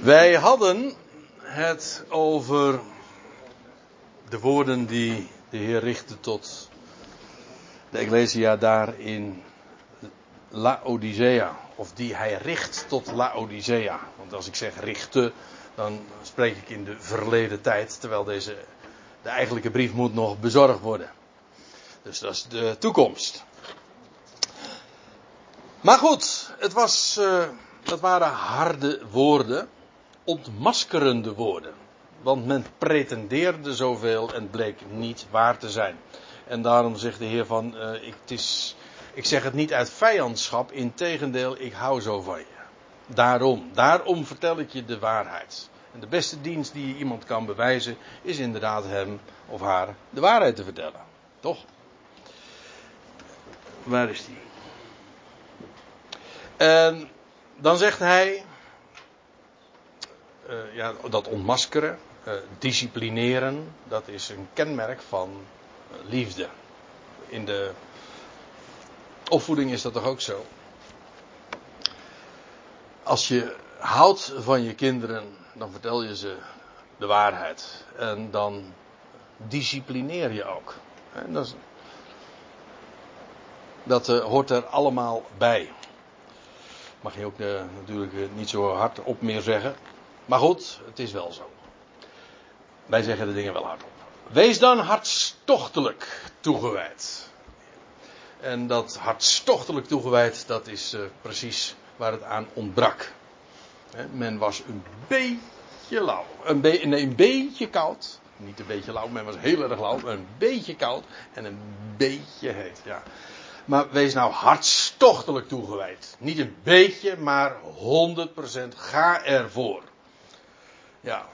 Wij hadden het over de woorden die de Heer richtte tot de Ecclesia daar in Laodicea. Of die hij richt tot Laodicea. Want als ik zeg richten, dan spreek ik in de verleden tijd. Terwijl deze, de eigenlijke brief moet nog bezorgd worden. Dus dat is de toekomst. Maar goed, het was, uh, dat waren harde woorden. Ontmaskerende woorden. Want men pretendeerde zoveel en bleek niet waar te zijn. En daarom zegt de Heer van, uh, ik, het is, ik zeg het niet uit vijandschap, integendeel, ik hou zo van je. Daarom, daarom vertel ik je de waarheid. En de beste dienst die je iemand kan bewijzen, is inderdaad hem of haar de waarheid te vertellen. Toch? Waar is die? En dan zegt hij, uh, ja, dat ontmaskeren, uh, disciplineren, dat is een kenmerk van liefde. In de opvoeding is dat toch ook zo? Als je houdt van je kinderen, dan vertel je ze de waarheid. En dan disciplineer je ook. Dat, is, dat hoort er allemaal bij. Mag je ook natuurlijk niet zo hard op meer zeggen. Maar goed, het is wel zo. Wij zeggen de dingen wel hardop. Wees dan hartstochtelijk toegewijd. En dat hartstochtelijk toegewijd, dat is uh, precies waar het aan ontbrak. Men was een beetje lauw. Een, een beetje koud. Niet een beetje lauw, men was heel erg lauw. Een beetje koud en een beetje heet. Ja. Maar wees nou hartstochtelijk toegewijd. Niet een beetje, maar 100%. Ga ervoor. Ja.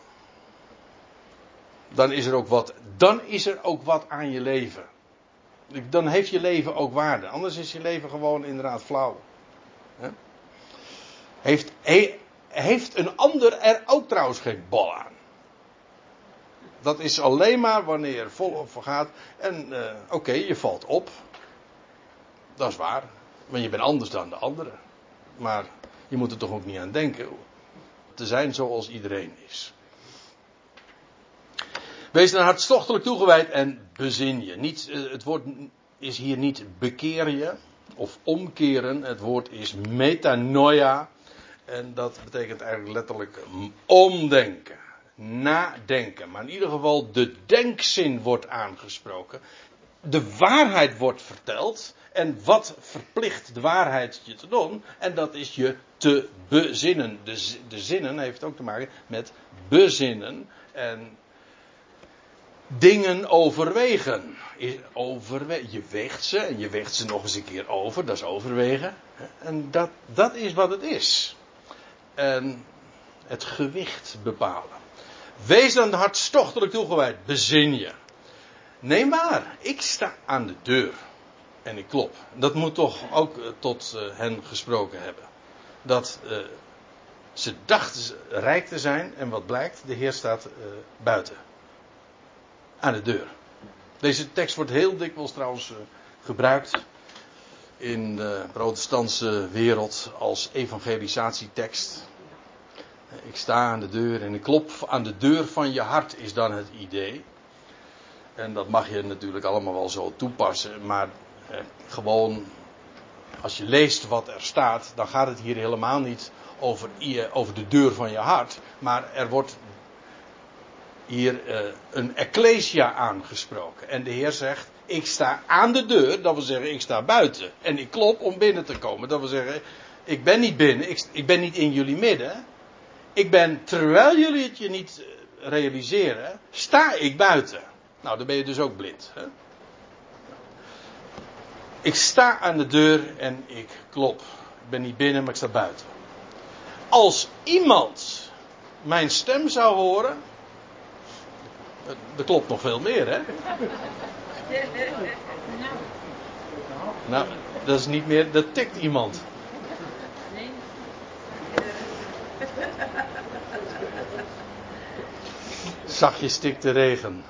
Dan is er ook wat. Dan is er ook wat aan je leven. Dan heeft je leven ook waarde. Anders is je leven gewoon inderdaad flauw. He? Heeft, he, heeft een ander er ook trouwens geen bal aan. Dat is alleen maar wanneer er volop gaat. En uh, oké, je valt op. Dat is waar. Want je bent anders dan de anderen. Maar je moet er toch ook niet aan denken. Te zijn zoals iedereen is. Wees dan hartstochtelijk toegewijd en bezin je. Niet, het woord is hier niet bekeer je of omkeren. Het woord is metanoia. En dat betekent eigenlijk letterlijk omdenken. Nadenken. Maar in ieder geval de denkzin wordt aangesproken. De waarheid wordt verteld. En wat verplicht de waarheid je te doen? En dat is je te bezinnen. De, zinnen heeft ook te maken met bezinnen. En dingen overwegen. Overwe je weegt ze en je weegt ze nog eens een keer over. Dat is overwegen. En dat, dat is wat het is. En het gewicht bepalen. Wees dan hartstochtelijk toegewijd. Bezin je. Neem waar. Ik sta aan de deur. En ik klop. Dat moet toch ook uh, tot uh, hen gesproken hebben. Dat uh, ze dachten rijk te zijn. En wat blijkt? De Heer staat buiten aan de deur. Deze tekst wordt heel dikwijls trouwens gebruikt in de protestantse wereld als evangelisatietekst. Ik sta aan de deur en ik klop aan de deur van je hart is dan het idee. En dat mag je natuurlijk allemaal wel zo toepassen, maar eh, gewoon als je leest wat er staat, dan gaat het hier helemaal niet over, over de deur van je hart, maar er wordt hier uh, een ecclesia aangesproken. En de Heer zegt, ik sta aan de deur, dat wil zeggen, ik sta buiten. En ik klop om binnen te komen. Dat wil zeggen, ik ben niet binnen, ik, ik ben niet in jullie midden. Ik ben, terwijl jullie het je niet eh, realiseren, sta ik buiten. Nou, dan ben je dus ook blind. Hè? Ik sta aan de deur en ik klop. Ik ben niet binnen, maar ik sta buiten. Als iemand mijn stem zou horen, er klopt nog veel meer, hè? Nou, dat is niet meer, dat tikt iemand. Zachtjes tikt de regen.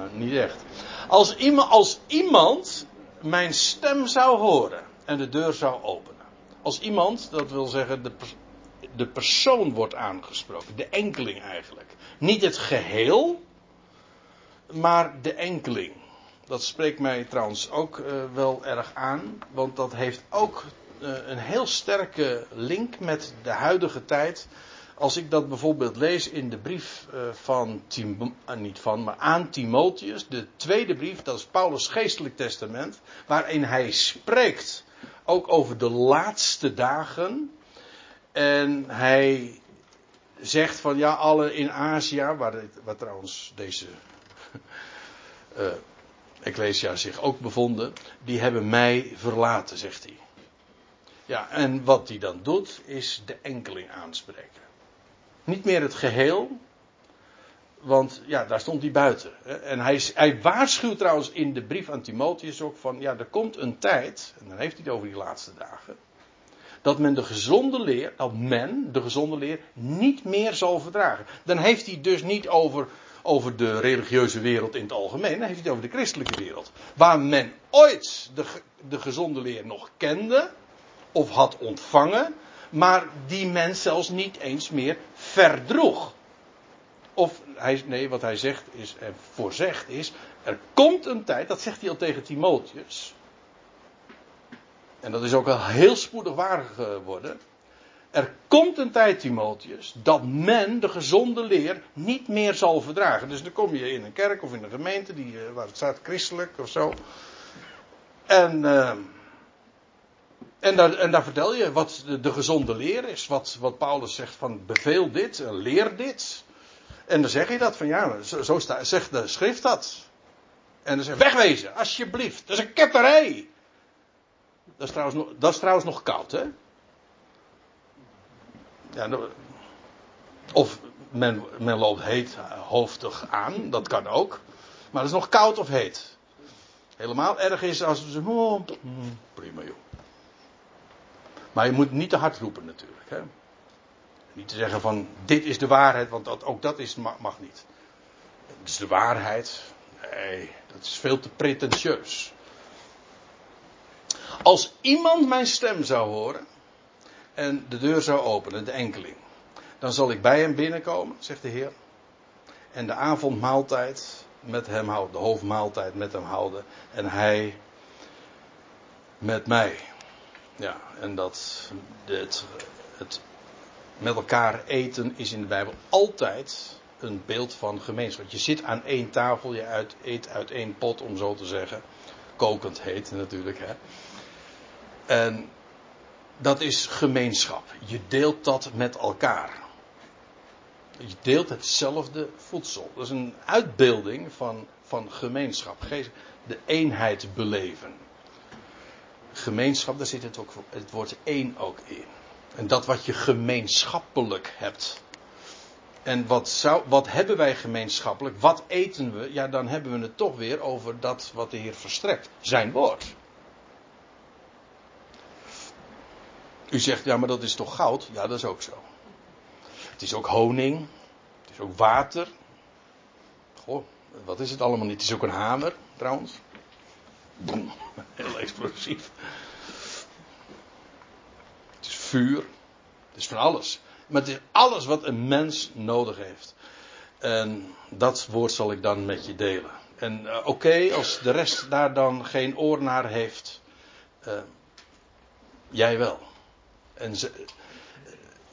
Nou, niet echt. Als iemand, als iemand mijn stem zou horen en de deur zou openen. Als iemand, dat wil zeggen de, de persoon wordt aangesproken, de enkeling eigenlijk. Niet het geheel, maar de enkeling. Dat spreekt mij trouwens ook uh, wel erg aan, want dat heeft ook uh, een heel sterke link met de huidige tijd. Als ik dat bijvoorbeeld lees in de brief uh, van, Tim, niet van, maar aan Timotheus, de tweede brief, dat is Paulus' geestelijk testament, waarin hij spreekt ook over de laatste dagen. En hij zegt van ja, alle in Azië, waar, waar trouwens deze uh, Ecclesia zich ook bevonden, die hebben mij verlaten, zegt hij. Ja, en wat hij dan doet, is de enkeling aanspreken. Niet meer het geheel, want ja, daar stond hij buiten. En hij, hij, waarschuwt trouwens in de brief aan Timotheus ook van, ja, er komt een tijd, en dan heeft hij het over die laatste dagen, dat men de gezonde leer, dat men de gezonde leer niet meer zal verdragen. Dan heeft hij dus niet over, over de religieuze wereld in het algemeen, dan heeft hij het over de christelijke wereld. Waar men ooit de, de gezonde leer nog kende, of had ontvangen, maar die men zelfs niet eens meer verdroeg. Of hij, nee, wat hij zegt is, en voorzegt is, er komt een tijd, dat zegt hij al tegen Timotheus. En dat is ook al heel spoedig waar geworden. Er komt een tijd, Timotheus, dat men de gezonde leer niet meer zal verdragen. Dus dan kom je in een kerk of in een gemeente die, eh, waar het staat christelijk of zo. En, uh, en, daar, en vertel je wat de, de, gezonde leer is. Wat, wat Paulus zegt van beveel dit, leer dit. En dan zeg je dat van ja, zo, zo staat, zegt de schrift dat. En dan zeg je wegwezen, alsjeblieft. Dat is een ketterij. Dat is trouwens dat is trouwens nog koud, hè? Ja, nou, of men, men loopt heet hoofdig aan, dat kan ook. Maar het is nog koud of heet. Helemaal erg is als zeggen, oh, prima joh. Maar je moet niet te hard roepen natuurlijk. Hè? Niet te zeggen van dit is de waarheid, want dat, ook dat is, mag, mag niet. Het is de waarheid. Nee, dat is veel te pretentieus. Als iemand mijn stem zou horen en de deur zou openen, de enkeling, dan zal ik bij hem binnenkomen, zegt de Heer. En de avondmaaltijd met hem houden, de hoofdmaaltijd met hem houden. En hij met mij. Ja, en dat het, het met elkaar eten is in de Bijbel altijd een beeld van gemeenschap. Je zit aan één tafel, je eet uit één pot, om zo te zeggen. Kokend heet natuurlijk, hè. En dat is gemeenschap. Je deelt dat met elkaar. Je deelt hetzelfde voedsel. Dat is een uitbeelding van, van gemeenschap. De eenheid beleven. Gemeenschap, daar zit het, ook, het woord één ook in. En dat wat je gemeenschappelijk hebt. En wat, zou, wat hebben wij gemeenschappelijk? Wat eten we? Ja, dan hebben we het toch weer over dat wat de Heer verstrekt. Zijn woord. U zegt, ja, maar dat is toch goud? Ja, dat is ook zo. Het is ook honing. Het is ook water. Goh, wat is het allemaal niet? Het is ook een hamer, trouwens. Boom, heel explosief vuur. Het is van alles. Maar het is alles wat een mens nodig heeft. En dat woord zal ik dan met je delen. En uh, oké, als de rest daar dan geen oor naar heeft, uh, jij wel. En ze,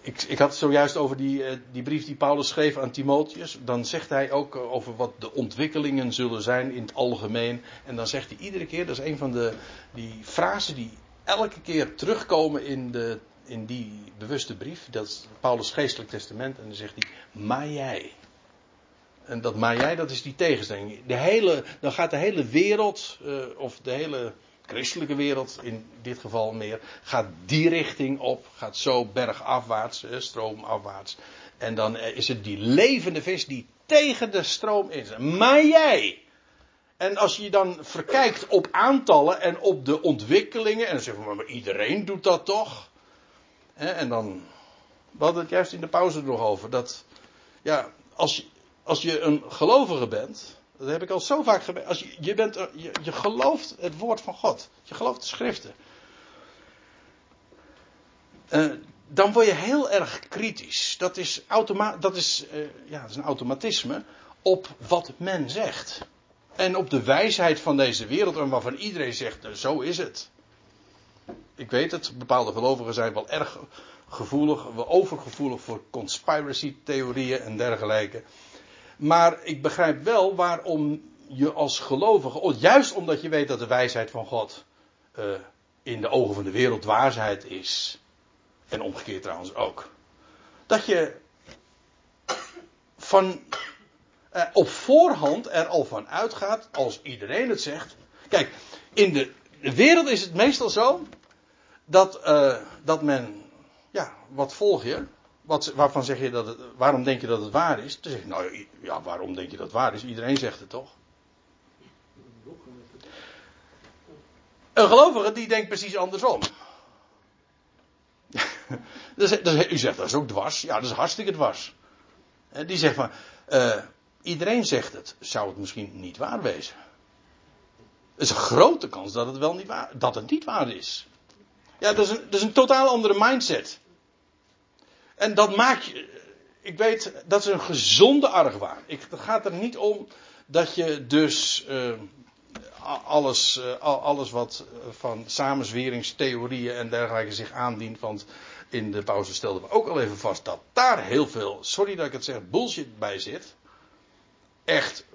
ik, ik, had het zojuist over die, uh, die brief die Paulus schreef aan Timotheus. Dan zegt hij ook over wat de ontwikkelingen zullen zijn in het algemeen. En dan zegt hij iedere keer, dat is een van de die frasen die elke keer terugkomen in de in die bewuste brief, dat is Paulus' geestelijk testament, en dan zegt hij, maar jij. En dat maar jij, dat is die tegenstelling. De hele, dan gaat de hele wereld, uh, of de hele christelijke wereld in dit geval meer, gaat die richting op, gaat zo bergafwaarts, stroomafwaarts. En dan is het die levende vis die tegen de stroom is. Maar jij. En als je dan verkijkt op aantallen en op de ontwikkelingen, en dan zeggen we, maar iedereen doet dat toch? En dan. We hadden het juist in de pauze nog over. Dat. Ja, als als je een gelovige bent. Dat heb ik al zo vaak gemerkt. Als je, je, bent, je, je gelooft het woord van God. Je gelooft de schriften. Uh, dan word je heel erg kritisch. Dat is, automa dat is, uh, ja, dat is een automatisme op wat men zegt. En op de wijsheid van deze wereld, en waarvan iedereen zegt, uh, zo is het. Ik weet het, bepaalde gelovigen zijn wel erg gevoelig, wel overgevoelig voor conspiracy theorieën en dergelijke. Maar ik begrijp wel waarom je als gelovige, juist omdat je weet dat de wijsheid van God uh, in de ogen van de wereld waarheid is, en omgekeerd trouwens ook, dat je van uh, op voorhand er al van uitgaat, als iedereen het zegt. Kijk, in de, wereld is het meestal zo dat, uh, dat men, ja, wat volg je? Wat, waarvan zeg je dat het, waarom denk je dat het waar is? Dan zeg nou ja, waarom denk je dat het waar is? Iedereen zegt het toch? Een gelovige die denkt precies andersom. dus, u zegt dat is ook dwars. Ja, dat is hartstikke dwars. Die zegt van, uh, iedereen zegt het. Zou het misschien niet waar wezen? Er is een grote kans dat het wel niet waar, dat het niet waar is. Ja, dat is een, dat is een totaal andere mindset. En dat maakt je, ik weet, dat is een gezonde argwaan. Ik, het gaat er niet om dat je dus uh, alles, uh, alles wat van samenzweringstheorieën en dergelijke zich aandient. Want in de pauze stelden we ook al even vast dat daar heel veel, sorry dat ik het zeg, bullshit bij zit. Echt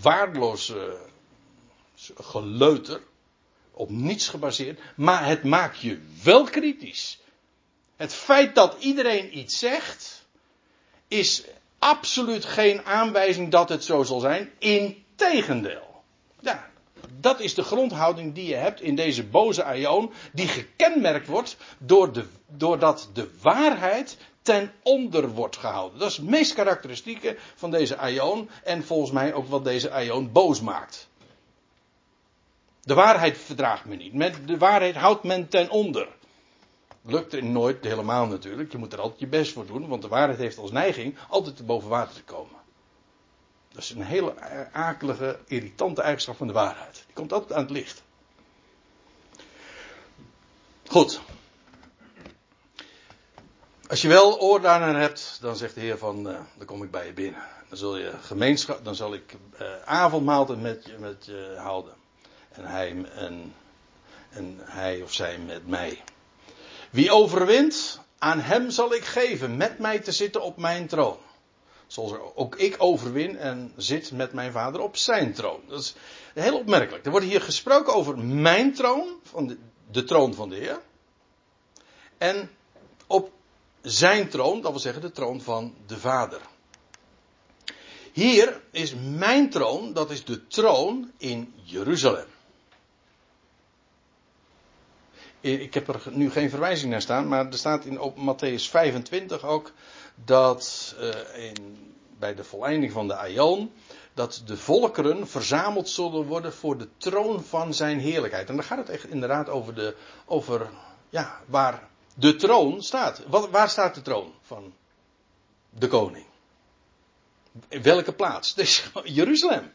waardeloos geleuter. Op niets gebaseerd. Maar het maakt je wel kritisch. Het feit dat iedereen iets zegt, is absoluut geen aanwijzing dat het zo zal zijn. Integendeel. Ja, dat is de grondhouding die je hebt in deze boze aion, die gekenmerkt wordt door de, doordat de waarheid ten onder wordt gehouden. Dat is het meest karakteristieke van deze aion en volgens mij ook wat deze aion boos maakt. De waarheid verdraagt men niet. De waarheid houdt men ten onder. Lukt er nooit helemaal natuurlijk. Je moet er altijd je best voor doen, want de waarheid heeft als neiging altijd te boven water te komen. Dat is een hele akelige, irritante eigenschap van de waarheid. Die komt altijd aan het licht. Goed. Als je wel oor daarnaar hebt, dan zegt de Heer van, uh, dan kom ik bij je binnen. Dan zul je gemeenschap, dan zal ik uh, avondmaaltijd met je, met je houden. En hij, en, en hij of zij met mij. Wie overwint, aan hem zal ik geven met mij te zitten op mijn troon. Zoals ook ik overwin en zit met mijn vader op zijn troon. Dat is heel opmerkelijk. Er wordt hier gesproken over mijn troon, van de, de troon van de Heer. En op zijn troon, dat wil zeggen de troon van de Vader. Hier is mijn troon, dat is de troon in Jeruzalem. Ik heb er nu geen verwijzing naar staan, maar er staat in Matthäus 25 ook dat uh, in, bij de voleinding van de Aion, dat de volkeren verzameld zullen worden voor de troon van zijn heerlijkheid. En dan gaat het echt inderdaad over, de, over ja, waar de troon staat. Waar staat de troon van de koning? In welke plaats? Dus Jeruzalem.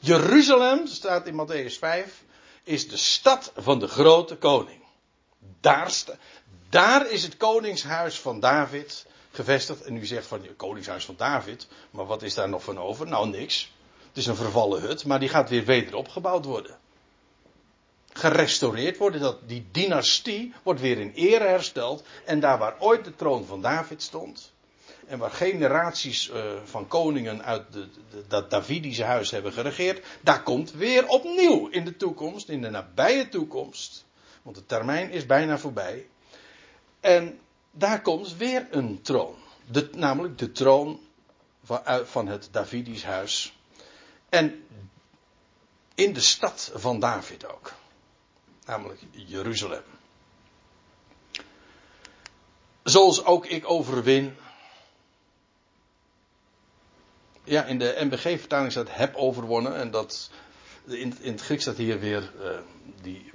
Jeruzalem, staat in Matthäus 5, is de stad van de grote koning. Daar, daar is het koningshuis van David gevestigd. En u zegt van het koningshuis van David. Maar wat is daar nog van over? Nou, niks. Het is een vervallen hut, maar die gaat weer weder opgebouwd worden. Gerestaureerd worden. Dat, die dynastie wordt weer in ere hersteld. En daar waar ooit de troon van David stond. En waar generaties uh, van koningen uit dat Davidische huis hebben geregeerd. Daar komt weer opnieuw in de toekomst, in de nabije toekomst. Want de termijn is bijna voorbij. En daar komt weer een troon. De, namelijk de troon van, van het Davidisch huis. En in de stad van David ook. Namelijk Jeruzalem. Zoals ook ik overwin. Ja, in de MBG-vertaling staat heb overwonnen. En dat, in, in het Grieks staat hier weer uh, die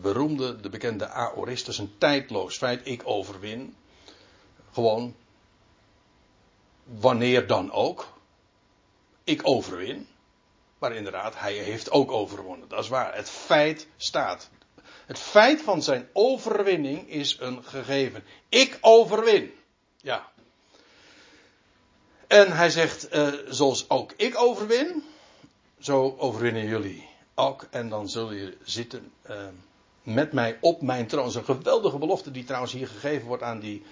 beroemde, de bekende aoristus, een tijdloos feit. Ik overwin. Gewoon. Wanneer dan ook. Ik overwin. Maar inderdaad, hij heeft ook overwonnen. Dat is waar. Het feit staat. Het feit van zijn overwinning is een gegeven. Ik overwin. Ja. En hij zegt, uh, zoals ook ik overwin, zo overwinnen jullie ook. En dan zullen jullie zitten uh, met mij op mijn troon. Dat een geweldige belofte die trouwens hier gegeven wordt aan die,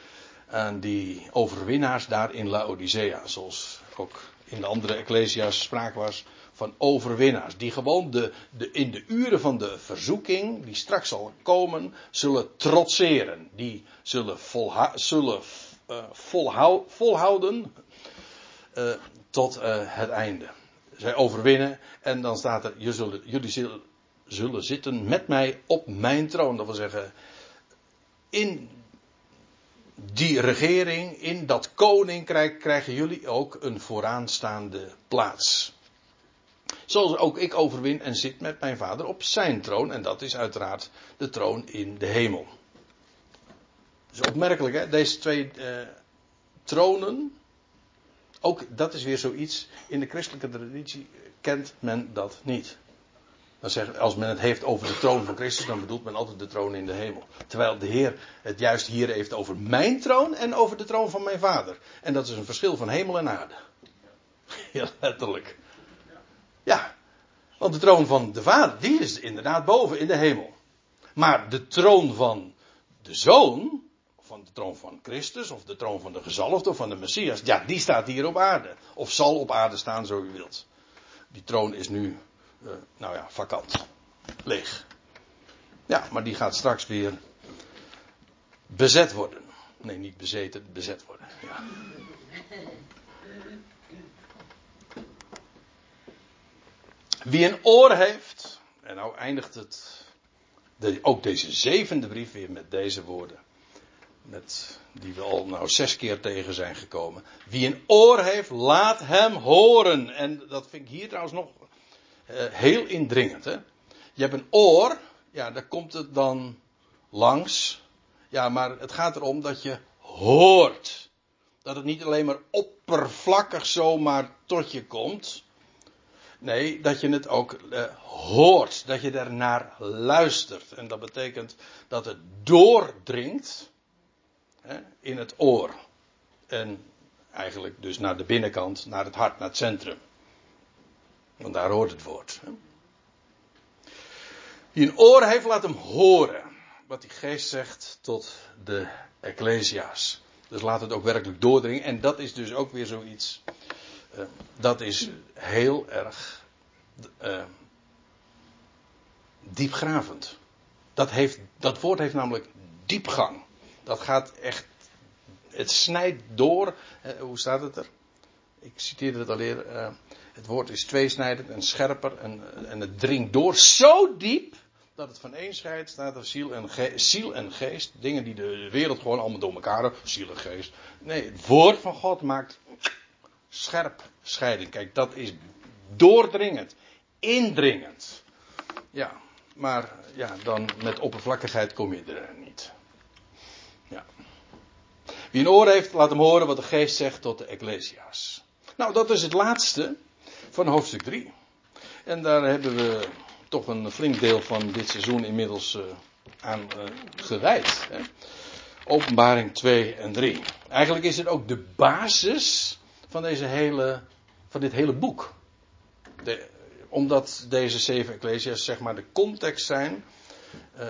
aan die overwinnaars daar in Laodicea. Zoals ook in de andere Ecclesia's sprake was van overwinnaars. Die gewoon de, de, in de uren van de verzoeking, die straks zal komen, zullen trotseren. Die zullen, zullen volhou volhouden uh, tot het einde. Zij overwinnen en dan staat er, jullie zullen, zitten met mij op mijn troon. Dat wil zeggen, in die regering, in dat koninkrijk krijgen jullie ook een vooraanstaande plaats. Zoals ook ik overwin en zit met mijn vader op zijn troon. En dat is uiteraard de troon in de hemel. Dat is opmerkelijk, hè? Deze twee uh, tronen. Ook dat is weer zoiets. In de christelijke traditie kent men dat niet. Dan als men het heeft over de troon van Christus, dan bedoelt men altijd de troon in de hemel. Terwijl de Heer het juist hier heeft over mijn troon en over de troon van mijn vader. En dat is een verschil van hemel en aarde. Heel letterlijk. Ja, want de troon van de Vader, die is inderdaad boven in de hemel. Maar de troon van de Zoon, van de troon van Christus, of de troon van de gezalfde, of van de Messias, ja, die staat hier op aarde. Of zal op aarde staan, zo u wilt. Die troon is nu, uh, nou ja, vakant. Leeg. Ja, maar die gaat straks weer bezet worden. Nee, niet bezeten, bezet worden. Ja. Wie een oor heeft, en nou eindigt het, de, ook deze zevende brief weer met deze woorden. Die we al nou zes keer tegen zijn gekomen. Wie een oor heeft, laat hem horen. En dat vind ik hier trouwens nog uh, heel indringend. Hè? Je hebt een oor, ja, daar komt het dan langs. Ja, maar het gaat erom dat je hoort. Dat het niet alleen maar oppervlakkig zomaar tot je komt. Nee, dat je het ook uh, hoort, dat je er naar luistert. En dat betekent dat het doordringt in het oor. En eigenlijk dus naar de binnenkant, naar het hart, naar het centrum. Want daar hoort het woord. Hè. Wie een oor heeft, laat hem horen. Wat die geest zegt tot de Ecclesia's. Dus laat het ook werkelijk doordringen. En dat is dus ook weer zoiets uh, dat is heel erg uh, diepgravend. Dat, heeft, dat woord heeft namelijk diepgang. Dat gaat echt. Het snijdt door. Uh, hoe staat het er? Ik citeerde het al eerder. het woord is tweesnijdend en scherper. En, en het dringt door zo diep. Dat het van één scheidt staat er ziel en, geest, ziel en geest. Dingen die de wereld gewoon allemaal door elkaar hebben. Ziel en geest. Nee, het woord van God maakt scherp scheiding. Kijk, dat is doordringend, indringend. Ja, maar ja, dan met oppervlakkigheid kom je er niet. Wie een oor heeft, laat hem horen wat de geest zegt tot de Ecclesia's. Nou, dat is het laatste van hoofdstuk 3. En daar hebben we toch een flink deel van dit seizoen inmiddels uh, aan uh, gewijd. Hè? Openbaring 2 en 3. Eigenlijk is het ook de basis van, deze hele, van dit hele boek. De, omdat deze zeven Ecclesia's zeg maar de context zijn uh,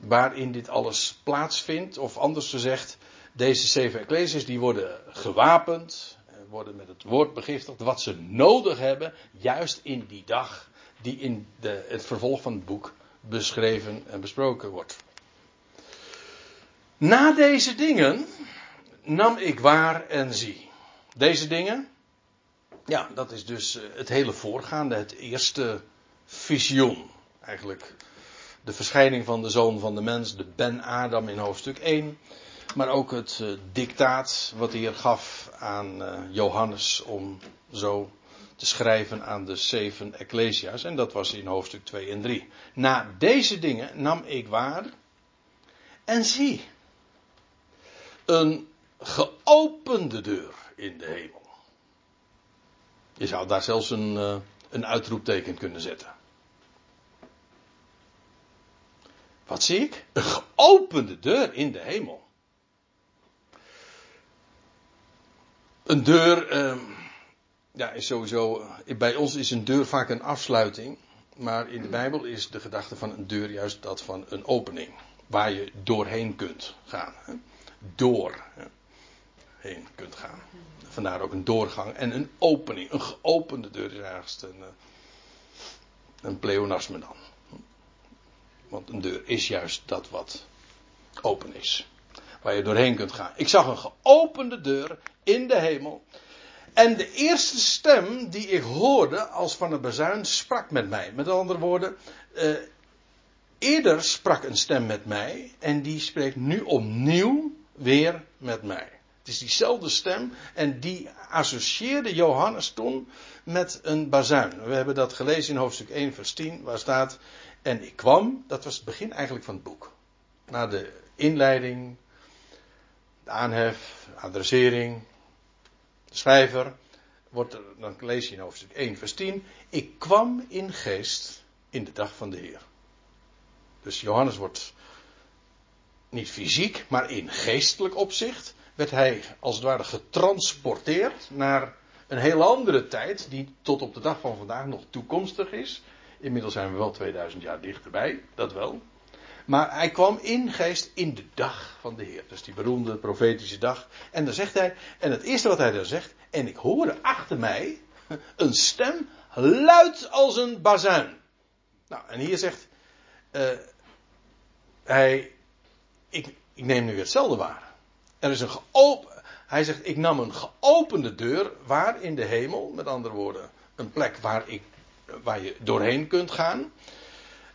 waarin dit alles plaatsvindt. Of anders gezegd, deze zeven Ecclesia's die worden gewapend, eh, worden met het woord begiftigd, wat ze nodig hebben, juist in die dag die in de, het vervolg van het boek beschreven en besproken wordt. Na deze dingen nam ik waar en zie. Deze dingen, ja, dat is dus eh, het hele voorgaande, het eerste visioen. Eigenlijk de verschijning van de zoon van de mens, de Ben Adam in hoofdstuk 1. Maar ook het uh, dictaat wat hij gaf aan uh, Johannes om zo te schrijven aan de zeven Ecclesia's. En dat was in hoofdstuk 2 en 3. Na deze dingen nam ik waar en zie. Een geopende deur in de hemel. Je zou daar zelfs een, uh, een uitroepteken kunnen zetten. Wat zie ik? Een geopende deur in de hemel. Een deur, eh, ja, is sowieso. Bij ons is een deur vaak een afsluiting. Maar in de Bijbel is de gedachte van een deur juist dat van een opening. Waar je doorheen kunt gaan. Hè? Door hè? heen kunt gaan. Vandaar ook een doorgang en een opening. Een geopende deur is eigenlijk een, eh, een pleonasme dan. Want een deur is juist dat wat open is. Waar je doorheen kunt gaan. Ik zag een geopende deur in de hemel. En de eerste stem die ik hoorde als van een bezuin sprak met mij. Met andere woorden, eh, eerder sprak een stem met mij en die spreekt nu opnieuw weer met mij. Het is diezelfde stem en die associeerde Johannes toen met een bazuin. We hebben dat gelezen in hoofdstuk 1 vers 10 waar staat en ik kwam, dat was het begin eigenlijk van het boek. Na de inleiding, de aanhef, de adressering, de schrijver, wordt dan lees je in hoofdstuk 1, vers 10. Ik kwam in geest in de dag van de Heer. Dus Johannes wordt niet fysiek, maar in geestelijk opzicht werd hij als het ware getransporteerd naar een hele andere tijd, die tot op de dag van vandaag nog toekomstig is. Inmiddels zijn we wel 2000 jaar dichterbij, dat wel. Maar hij kwam in geest in de dag van de Heer. Dus die beroemde profetische dag. En dan zegt hij, en het eerste wat hij dan zegt, en ik hoorde achter mij een stem luid als een bazuin. Nou, en hier zegt uh, hij, ik, ik neem nu hetzelfde waar. Er is een geopen, hij zegt, ik nam een geopende deur waar in de hemel, met andere woorden, een plek waar, ik, waar je doorheen kunt gaan.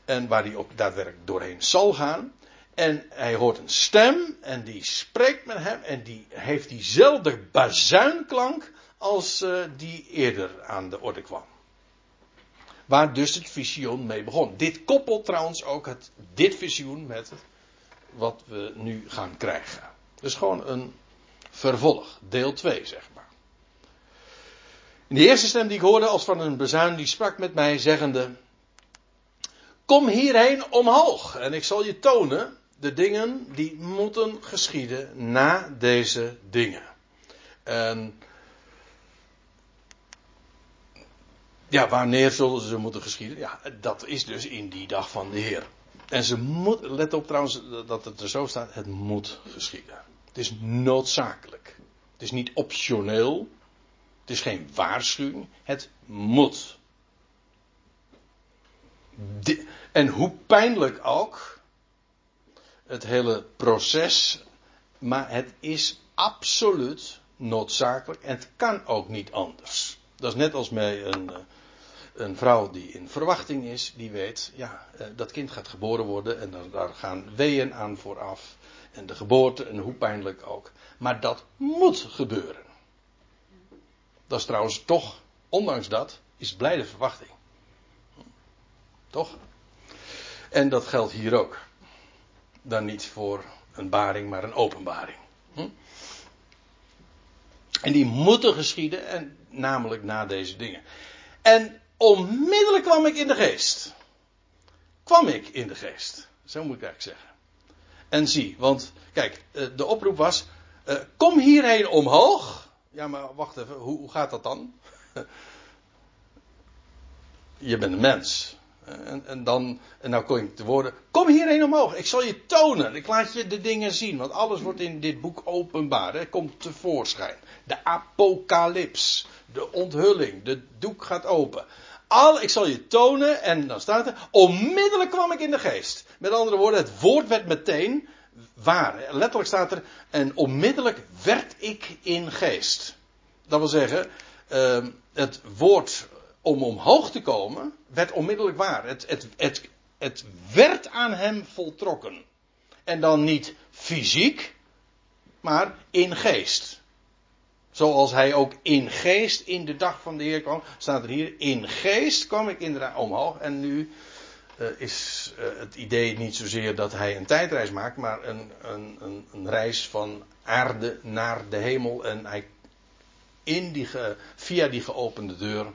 En waar hij ook daadwerkelijk doorheen zal gaan. En hij hoort een stem en die spreekt met hem en die heeft diezelfde bazuinklank als uh, die eerder aan de orde kwam. Waar dus het visioen mee begon. Dit koppelt trouwens ook het, dit visioen met wat we nu gaan krijgen. Dus gewoon een vervolg, deel 2 zeg maar. De eerste stem die ik hoorde als van een bezuin, die sprak met mij zeggende, Kom hierheen omhoog en ik zal je tonen de dingen die moeten geschieden na deze dingen. En ja, wanneer zullen ze moeten geschieden? Ja, dat is dus in die dag van de Heer. En ze moet, let op trouwens dat het er zo staat, het moet geschieden. Het is noodzakelijk. Het is niet optioneel. Het is geen waarschuwing. Het moet en hoe pijnlijk ook het hele proces, maar het is absoluut noodzakelijk en het kan ook niet anders. Dat is net als met een, eh, een vrouw die in verwachting is, die weet, ja, eh, dat kind gaat geboren worden en daar gaan weeën aan vooraf. En de geboorte en hoe pijnlijk ook. Maar dat moet gebeuren. Dat is trouwens toch, ondanks dat, is blijde verwachting. Toch? En dat geldt hier ook. Dan niet voor een baring, maar een openbaring. Hm? En die moeten geschieden, en namelijk na deze dingen. En onmiddellijk kwam ik in de geest. Kwam ik in de geest. Zo moet ik eigenlijk zeggen. En zie, want kijk, eh, de oproep was: eh, kom hierheen omhoog. Ja, maar wacht even, hoe, hoe gaat dat dan? Je bent een mens. En, en dan, en nou kom ik te woorden, kom hierheen omhoog, ik zal je tonen, ik laat je de dingen zien, want alles wordt in dit boek openbaar, hè, komt tevoorschijn. De apocalyps, de onthulling, de doek gaat open. Al, ik zal je tonen, en dan staat er, onmiddellijk kwam ik in de geest. Met andere woorden, het woord werd meteen waar. Letterlijk staat er, en onmiddellijk werd ik in geest. Dat wil zeggen, uh, het woord om omhoog te komen, werd onmiddellijk waar. Het, het, het, het werd aan hem voltrokken. En dan niet fysiek, maar in geest. Zoals hij ook in geest in de dag van de Heer kwam. Staat er hier, in geest kwam ik inderdaad omhoog. En nu uh, is uh, het idee niet zozeer dat hij een tijdreis maakt, maar een, een, een, een reis van aarde naar de hemel. En hij via die geopende deur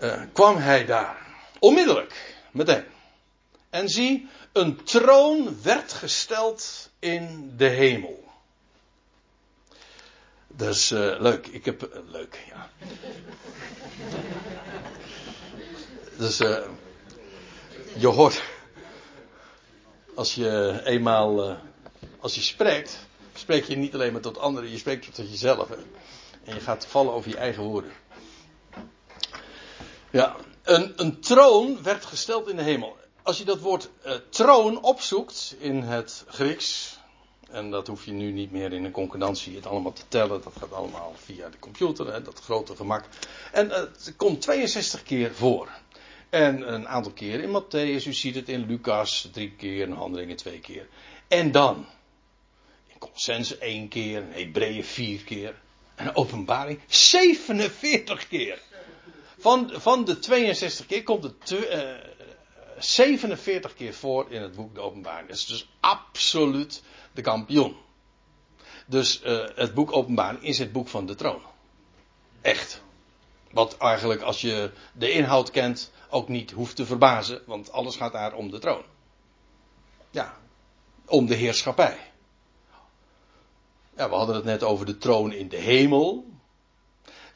uh, kwam hij daar. Onmiddellijk, meteen. En zie, een troon werd gesteld in de hemel. Dat is leuk. Ik heb. Leuk, ja. dus uh, je hoort. Als je eenmaal. als je spreekt. Spreek je niet alleen maar tot anderen, je spreekt tot jezelf. En je gaat vallen over je eigen woorden. Ja, een, een troon werd gesteld in de hemel. Als je dat woord troon opzoekt in het Grieks, en dat hoef je nu niet meer in een concordantie het allemaal te tellen. Dat gaat allemaal via de computer, hè, dat grote gemak. En het komt 62 keer voor. En een aantal keer in Matthäus, u ziet het in Lucas drie keer, in Handelingen twee keer. En dan, in Colossense één keer, in Hebreeën vier keer. En Openbaring 47 keer. Van, van de 62 keer komt het uh, 47 keer voor in het boek de Openbaring. Dat is dus absoluut de kampioen. Dus uh, het boek Openbaring is het boek van de troon. Echt. Wat eigenlijk, als je de inhoud kent, ook niet hoeft te verbazen, want alles gaat daar om de troon. Ja, om de heerschappij. Ja, we hadden het net over de troon in de hemel.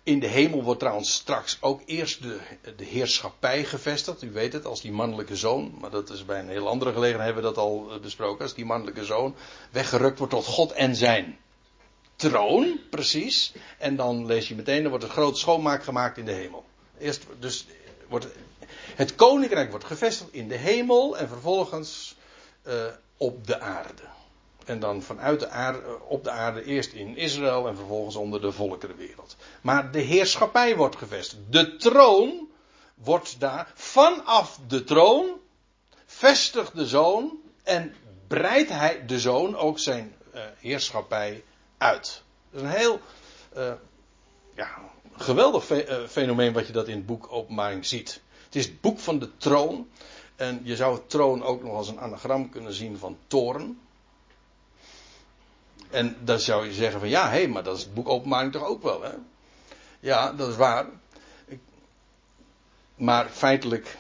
In de hemel wordt trouwens straks ook eerst de, de heerschappij gevestigd. U weet het, als die mannelijke zoon, maar dat is bij een heel andere gelegenheid hebben we dat al besproken. Als die mannelijke zoon weggerukt wordt tot God en zijn troon, precies. En dan lees je meteen, er wordt een groot schoonmaak gemaakt in de hemel. Eerst, dus wordt, het koninkrijk wordt gevestigd in de hemel en vervolgens uh, op de aarde. En dan vanuit de aarde, eh, op de aarde eerst in Israël en vervolgens onder de volkerenwereld. Maar de heerschappij wordt gevestigd. De troon wordt daar vanaf de troon vestigt de zoon en breidt hij de zoon ook zijn uh, heerschappij uit. Dat is een heel uh, ja, geweldig fe fenomeen wat je dat in het boek Openbaring ziet. Het is het boek van de troon. En je zou het troon ook nog als een anagram kunnen zien van toren. En dan zou je zeggen van ja, hé, hey, maar dat is het boek Openbaring toch ook wel, hè? Ja, dat is waar. Maar feitelijk,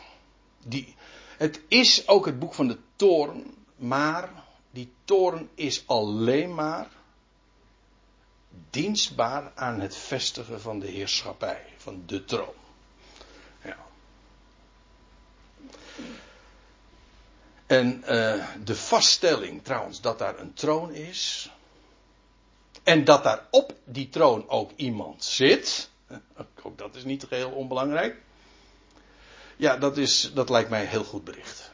die, het is ook het boek van de toren, maar die toren is alleen maar dienstbaar aan het vestigen van de heerschappij, van de troon. Ja. En uh, de vaststelling trouwens dat daar een troon is, en dat daar op die troon ook iemand zit. Ook dat is niet geheel onbelangrijk. Ja, dat, is, dat lijkt mij heel goed bericht.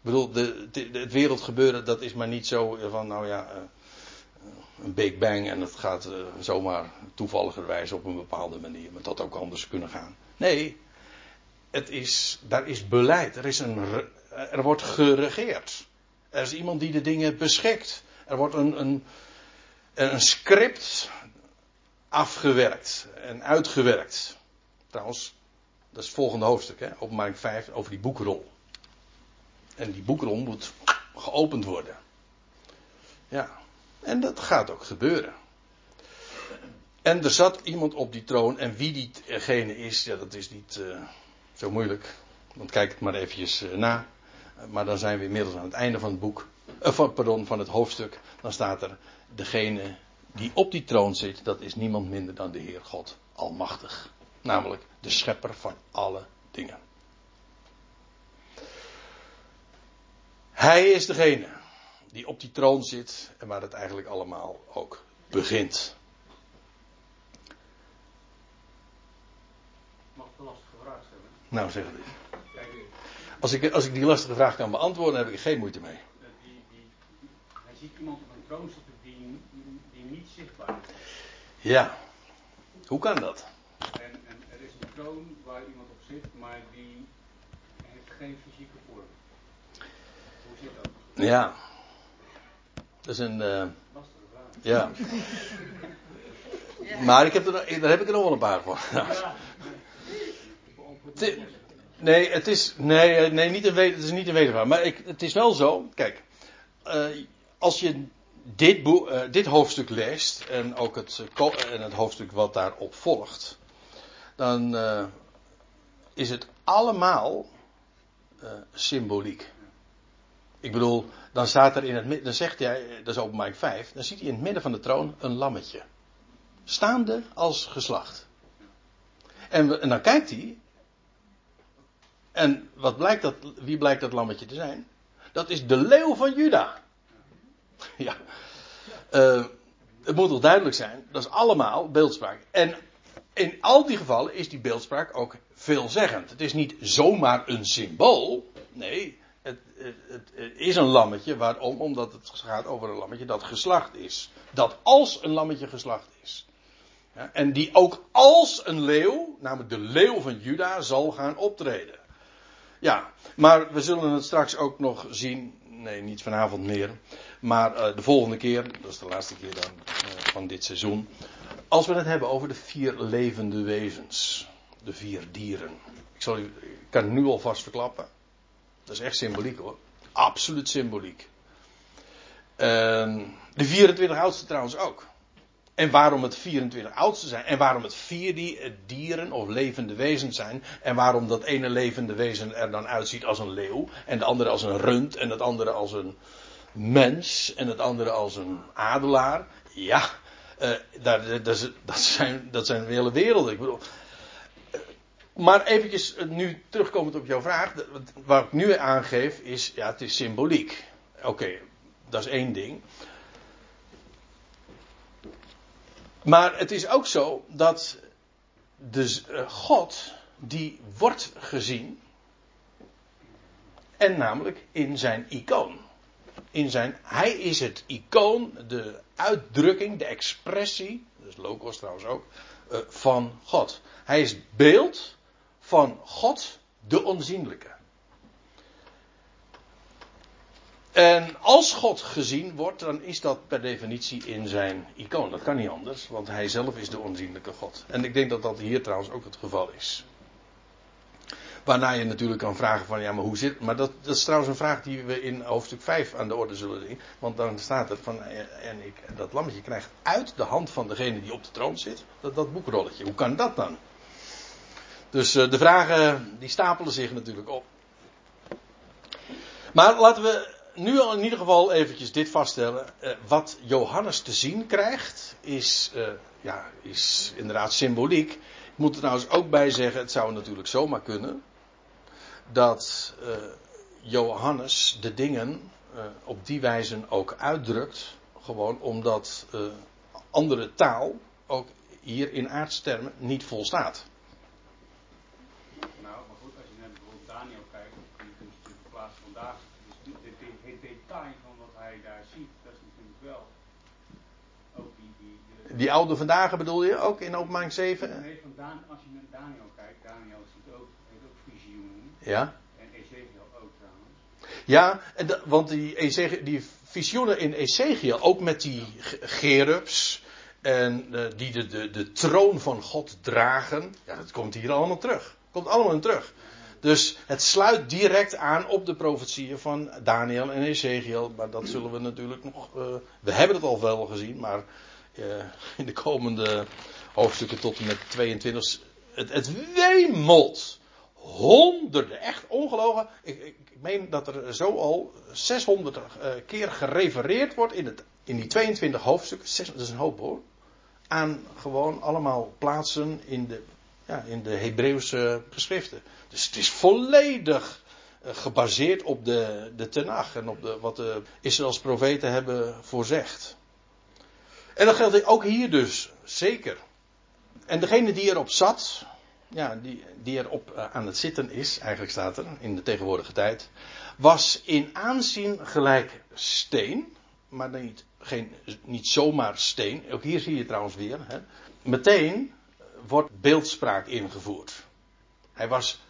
Ik bedoel, de, het wereldgebeuren, dat is maar niet zo van, nou ja, uh, een Big Bang en het gaat uh, zomaar toevalligerwijs op een bepaalde manier. Maar dat ook anders kunnen gaan. Nee, het is, daar is beleid. Er, is een, er wordt geregeerd. Er is iemand die de dingen beschikt. Er wordt een, een, een script afgewerkt en uitgewerkt. Trouwens, dat is het volgende hoofdstuk, hè, openbaring 5, over die boekrol. En die boekrol moet geopend worden. Ja, en dat gaat ook gebeuren. En er zat iemand op die troon, en wie diegene is, ja, dat is niet uh, zo moeilijk. Want kijk het maar eventjes uh, na. Maar dan zijn we inmiddels aan het einde van het boek, van, pardon, van het hoofdstuk. Dan staat er degene die op die troon zit, dat is niemand minder dan de Heer God Almachtig. Namelijk de schepper van alle dingen. Hij is degene die op die troon zit en waar het eigenlijk allemaal ook begint. Mag ik een lastige vraag stellen? Nou, zeg het eens. Als ik, als ik die lastige vraag kan beantwoorden, heb ik er geen moeite mee. Die, die, hij ziet iemand op een troon zitten die, die niet zichtbaar is. Ja. Hoe kan dat? En, en er is een troon waar iemand op zit, maar die heeft geen fysieke vorm. Hoe zit dat? Ja. Dat is een. Vraag. ja. Maar ik heb er, daar heb ik er nog wel een paar voor. Nee, het is, nee, nee niet een, het is niet een wedervraag. Maar ik, het is wel zo. Kijk, eh, als je dit, boek, eh, dit hoofdstuk leest en ook het, eh, en het hoofdstuk wat daarop volgt, dan eh, is het allemaal eh, symboliek. Ik bedoel, dan staat er in het midden, dan zegt hij, dat is openbaring 5, dan ziet hij in het midden van de troon een lammetje. Staande als geslacht. En, en dan kijkt hij. En wat blijkt dat, wie blijkt dat lammetje te zijn? Dat is de leeuw van Juda. Ja. Uh, het moet toch duidelijk zijn, dat is allemaal beeldspraak. En in al die gevallen is die beeldspraak ook veelzeggend. Het is niet zomaar een symbool. Nee, het, het, is een lammetje. Waarom? Omdat het gaat over een lammetje dat geslacht is. Dat als een lammetje geslacht is. En die ook als een leeuw, namelijk de leeuw van Juda, zal gaan optreden. Ja, maar we zullen het straks ook nog zien. Nee, niet vanavond meer. Maar uh, de volgende keer, dat is de laatste keer dan uh, van dit seizoen. Als we het hebben over de vier levende wezens. De vier dieren. Ik, zal u, kan nu alvast verklappen. Dat is echt symboliek hoor. Absoluut symboliek. Uh, de 24 oudste trouwens ook. En waarom het 24 oudste zijn. En waarom het vier dieren of levende wezens zijn. En waarom dat ene levende wezen er dan uitziet als een leeuw. En de andere als een rund. En het andere als een mens. En het andere als een adelaar. Ja, uh, dat, dat, zijn, dat zijn hele werelden. Ik bedoel, maar eventjes uh, nu terugkomend op jouw vraag. Wat ik nu aangeef is, ja, het is symboliek. Oké, dat is één ding. Maar het is ook zo dat de God, die wordt gezien. En namelijk in zijn icoon in zijn. Hij is het icoon, de uitdrukking, de expressie. Dus logos trouwens ook. Uh, van God. Hij is beeld van God, de onzienlijke. En als God gezien wordt, dan is dat per definitie in zijn icoon. Dat kan niet anders, want hij zelf is de onzienlijke God. En ik denk dat dat hier trouwens ook het geval is. Waarna je natuurlijk kan vragen van ja, maar hoe zit Maar dat, dat is trouwens een vraag die we in hoofdstuk 5 aan de orde zullen zien. Want dan staat er van en ik, dat lammetje krijgt uit de hand van degene die op de troon zit, dat, dat boekrolletje. Hoe kan dat dan? Dus uh, de vragen die stapelen zich natuurlijk op. Maar laten we nu al in ieder geval eventjes dit vaststellen. Uh, wat Johannes te zien krijgt, is, uh, ja, is inderdaad symboliek. Ik moet er trouwens ook bij zeggen, het zou natuurlijk zomaar kunnen dat Johannes de dingen op die wijze ook uitdrukt. Gewoon omdat andere taal ook hier in aardstermen niet volstaat. Nou, maar goed, als je naar bijvoorbeeld Daniel kijkt, dan kun je natuurlijk verplaatsen vandaag. Dus het, van wat hij daar ziet, dat is natuurlijk wel. Ook die, die, de, die oude vandaag bedoel je ook in openbaring 7? Nee, van Dan, als je naar Daniel kijkt, Daniel ziet ook ja. En Ezekiel ook trouwens. Ja, en de, want die, Ezekiel, die visioenen in Ezekiel, ook met die gerubs. En uh, die de, de, de troon van God dragen. Ja, dat komt hier allemaal terug. Komt allemaal in terug. Dus het sluit direct aan op de profetieën van Daniel en Ezekiel. Maar dat zullen we natuurlijk nog. Uh, we hebben het al wel gezien, maar uh, in de komende hoofdstukken tot en met 22. Het, het wemelt honderden, echt ongelogen. Ik, ik, ik, meen dat er zo al 600 uh, keer gerefereerd wordt in, het, in die 22 hoofdstukken. Dat is een hoop hoor. Aan gewoon allemaal plaatsen in de, ja, in de Hebreeuwse geschriften. Dus het is volledig uh, gebaseerd op de, de Tenach en op de, wat de Israëls profeten hebben voorzegd. En dat geldt ook hier dus, zeker. En degene die erop zat, ja, die, die erop uh, aan het zitten is, eigenlijk staat er in de tegenwoordige tijd, was in aanzien gelijk steen, maar niet, geen, niet zomaar steen. Ook hier zie je trouwens weer. Hè. Meteen wordt beeldspraak ingevoerd. Hij was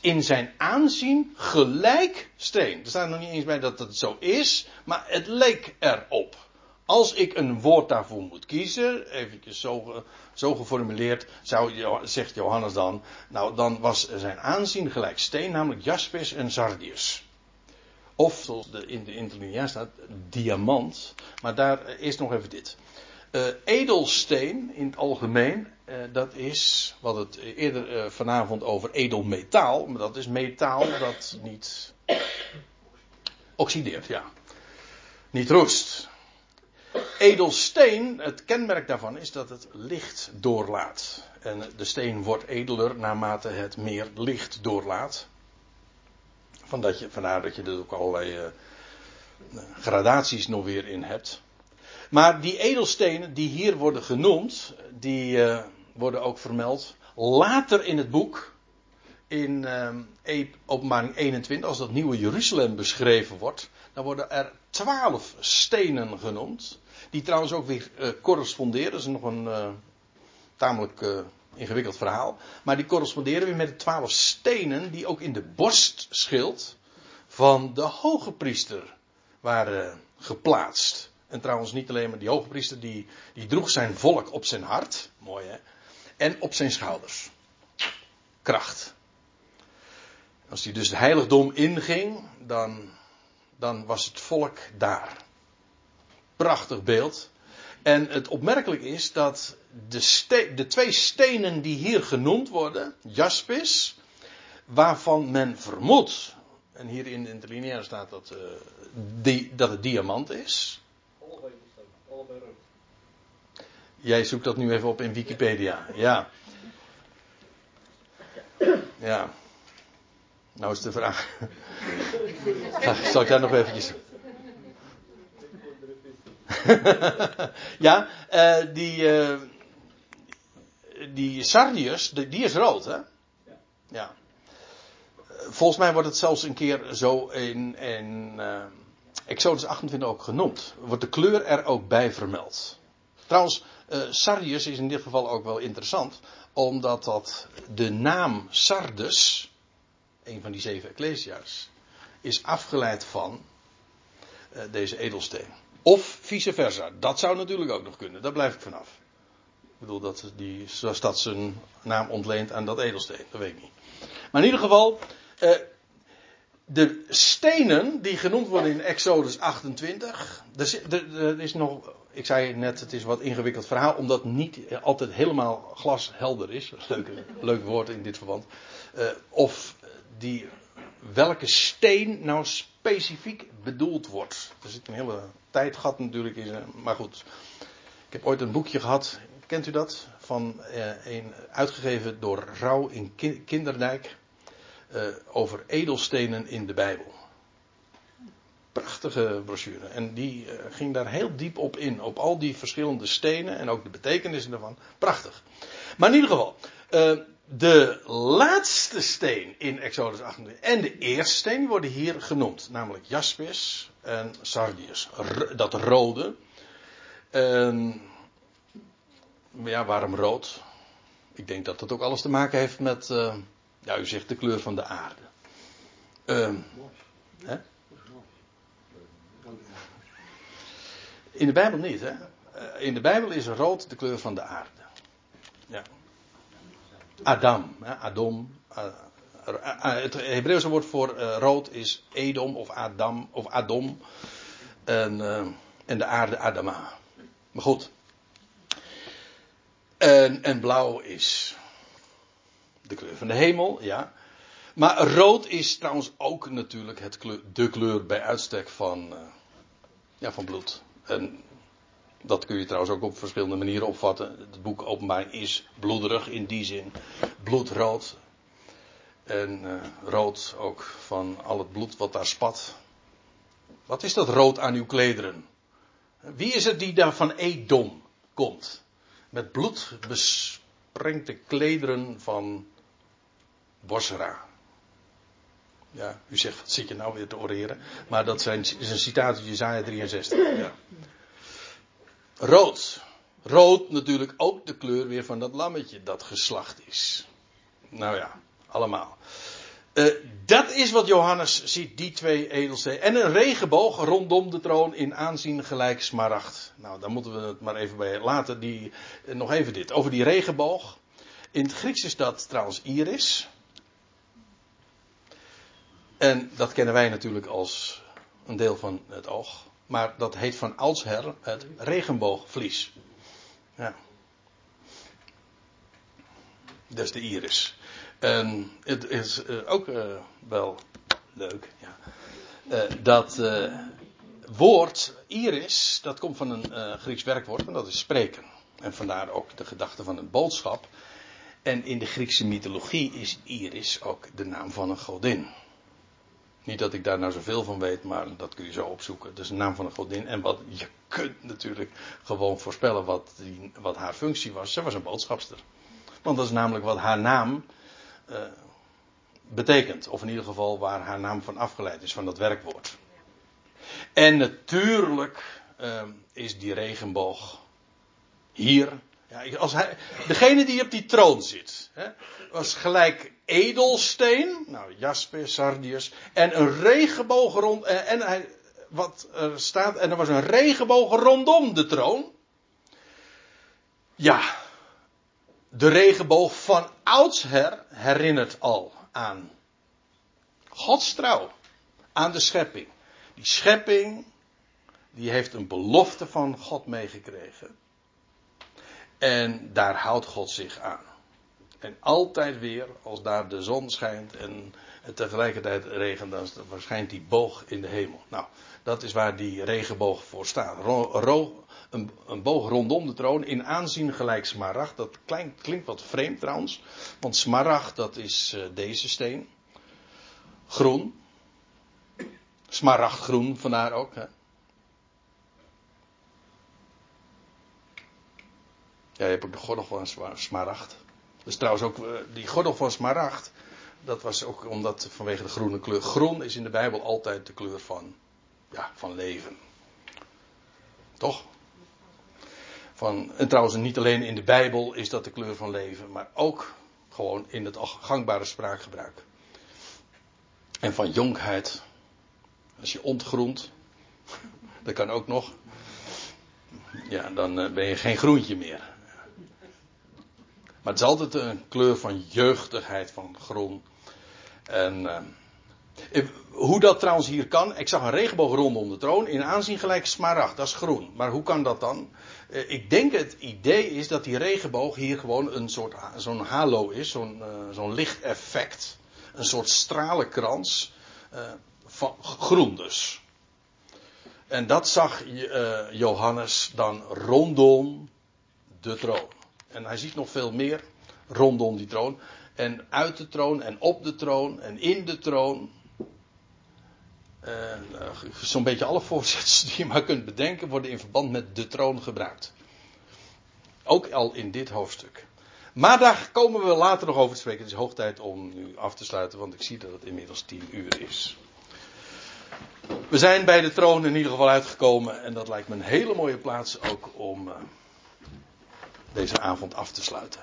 in zijn aanzien gelijk steen. Er staat nog niet eens bij dat het zo is, maar het leek erop. Als ik een woord daarvoor moet kiezen, eventjes zo, zo geformuleerd, zou, zegt Johannes dan, nou dan was zijn aanzien gelijk steen, namelijk jaspis en sardius. Of zoals de, in de interlineair staat, diamant. Maar daar is nog even dit. Uh, edelsteen in het algemeen, uh, dat is, wat het eerder uh, vanavond over edelmetaal, maar dat is metaal dat niet Oxideert, ja. Niet roest. Edelsteen, het kenmerk daarvan is dat het licht doorlaat. En de steen wordt edeler naarmate het meer licht doorlaat. vandaar dat je er ook allerlei uh, gradaties nog weer in hebt. Maar die edelstenen die hier worden genoemd, die worden ook vermeld later in het boek. In uh, openbaring 21, als dat nieuwe Jeruzalem beschreven wordt, dan worden er twaalf stenen genoemd. Die trouwens ook weer uh, corresponderen. Dat is nog een uh, tamelijk uh, ingewikkeld verhaal. Maar die corresponderen weer met de twaalf stenen die ook in de borstschild van de hoge priester waren geplaatst. En trouwens niet alleen maar die hoge priester, die, die droeg zijn volk op zijn hart. Mooi hè. En op zijn schouders. Kracht. Als hij dus het heiligdom inging, dan, dan was het volk daar prachtig beeld. En het opmerkelijk is dat de, de, twee stenen die hier genoemd worden, jaspis, waarvan men vermoedt, en hier in de interlineair staat dat, uh, die, dat het diamant is. Jij zoekt dat nu even op in Wikipedia, ja. Ja. Nou is de vraag. Zal ik daar nog eventjes. ja, uh, die, uh, die Sardius, die, is rood, hè? Ja. Volgens mij wordt het zelfs een keer zo in, in uh, Exodus 28 ook genoemd. Wordt de kleur er ook bij vermeld. Trouwens, Sardius is in dit geval ook wel interessant, omdat dat de naam Sardes, een van die zeven ecclesia's, is afgeleid van deze edelsteen. Of vice versa. Dat zou natuurlijk ook nog kunnen. Daar blijf ik vanaf. Ik bedoel dat die stad zijn naam ontleent aan dat edelsteen. Dat weet ik niet. Maar in ieder geval. Eh, de stenen die genoemd worden in Exodus 28. Er is nog. Ik zei net, het is een wat ingewikkeld verhaal. Omdat niet altijd helemaal glashelder is. Leuk, leuk woord in dit verband. Uh, of die welke steen nou specifiek bedoeld wordt. Er zit een hele tijdgat natuurlijk in. Maar goed, ik heb ooit een boekje gehad, kent u dat? Van eh, een, uitgegeven door Rauw in Kinderdijk. Eh, over edelstenen in de Bijbel. Prachtige brochure. En die eh, ging daar heel diep op in. Op al die verschillende stenen en ook de betekenissen daarvan. Prachtig. Maar in ieder geval. Uh, de laatste steen in Exodus 28 en de eerste steen worden hier genoemd. Namelijk jaspis en sardius. Dat rode. En, ja, waarom rood? Ik denk dat dat ook alles te maken heeft met, uh, ja, u zegt de kleur van de aarde. Uh, hè? In de Bijbel niet, hè? Eh, in de Bijbel is rood de kleur van de aarde. Ja. Adam, Adom. Het Hebreeuwse woord voor rood is Edom of Adam of Adom. En, en de aarde Adama. Maar goed. En, en blauw is de kleur van de hemel, ja. Maar rood is trouwens ook natuurlijk het de kleur bij uitstek van, ja, van bloed. En dat kun je trouwens ook op verschillende manieren opvatten. Het boek Openbaring is bloederig in die zin. Bloedrood. En uh, rood ook van al het bloed wat daar spat. Wat is dat rood aan uw klederen? Wie is het die daar van Edom komt? Met bloed besprengde klederen van Bosra. Ja, u zegt, wat zit je nou weer te oreren? Maar dat zijn, is een citaat uit Jezaja 63. Ja. Rood. Rood natuurlijk ook de kleur weer van dat lammetje dat geslacht is. Nou ja, allemaal. Uh, dat is wat Johannes ziet, die twee edelstenen. En een regenboog rondom de troon in aanzien gelijk smaragd. Nou, daar moeten we het maar even bij laten. Die, uh, nog even dit, over die regenboog. In het Grieks is dat trouwens iris. En dat kennen wij natuurlijk als een deel van het oog. Maar dat heet van oudsher het regenboogvlies. Ja. Dat is de iris. En het is uh, ook uh, wel leuk. Ja. Uh, dat woord, iris, dat komt van een Grieks werkwoord en dat is spreken. En vandaar ook de gedachte van een boodschap. En in de Griekse mythologie is Iris ook de naam van een godin. Niet dat ik daar nou zoveel van weet, maar dat kun je zo opzoeken. Is de naam van een godin. En wat, je kunt natuurlijk gewoon voorspellen wat, die, wat haar functie was. Ze was een boodschapster. Want dat is namelijk wat haar naam uh, betekent. Of in ieder geval waar haar naam van afgeleid is, van dat werkwoord. En natuurlijk uh, is die regenboog hier. Ja, als hij, degene die op die troon zit, hè, was gelijk edelsteen, nou jasper, sardius, en een regenboog rond, en, hij, wat er staat, en er was een regenboog rondom de troon. Ja, de regenboog van oudsher herinnert al aan Gods trouw, aan de schepping. Die schepping, die heeft een belofte van God meegekregen. En daar houdt God zich aan. En altijd weer, als daar de zon schijnt en tegelijkertijd regent, dan verschijnt die boog in de hemel. Nou, dat is waar die regenboog voor staat. Ro, een, een, boog rondom de troon, in aanzien gelijk smaragd. Dat klinkt, wat vreemd trouwens, want smaragd dat is uh, deze steen. Groen. Smaragdgroen, vandaar ook. Hè. Ja, je hebt ook de gordel van smaragd. Dus trouwens ook uh, die gordel van smaragd. Dat was ook omdat vanwege de groene kleur. Groen is in de Bijbel altijd de kleur van, ja, van leven. Toch? Van, en trouwens, niet alleen in de Bijbel is dat de kleur van leven, maar ook gewoon in het gangbare spraakgebruik. En van jonkheid. Als je ontgroent, dat kan ook nog. Ja, dan uh, ben je geen groentje meer. Maar het is altijd een kleur van jeugdigheid, van groen. En uh, hoe dat trouwens hier kan. Ik zag een regenboog rondom de troon. In aanzien gelijk smaragd, dat is groen. Maar hoe kan dat dan? Uh, ik denk het idee is dat die regenboog hier gewoon een soort zo'n halo is. Zo'n uh, zo'n lichteffect. Een soort stralenkrans. van groen dus. En dat zag Johannes dan rondom de troon. En hij ziet nog veel meer rondom die troon. En uit de troon en op de troon en in de troon. Uh, Zo'n beetje alle voorzetsels die je maar kunt bedenken worden in verband met de troon gebruikt. Ook al in dit hoofdstuk. Maar daar komen we later nog over te spreken. Het is hoog tijd om nu af te sluiten, want ik zie dat het inmiddels tien uur is. We zijn bij de troon in ieder geval uitgekomen en dat lijkt me een hele mooie plaats ook om. Uh, deze avond af te sluiten.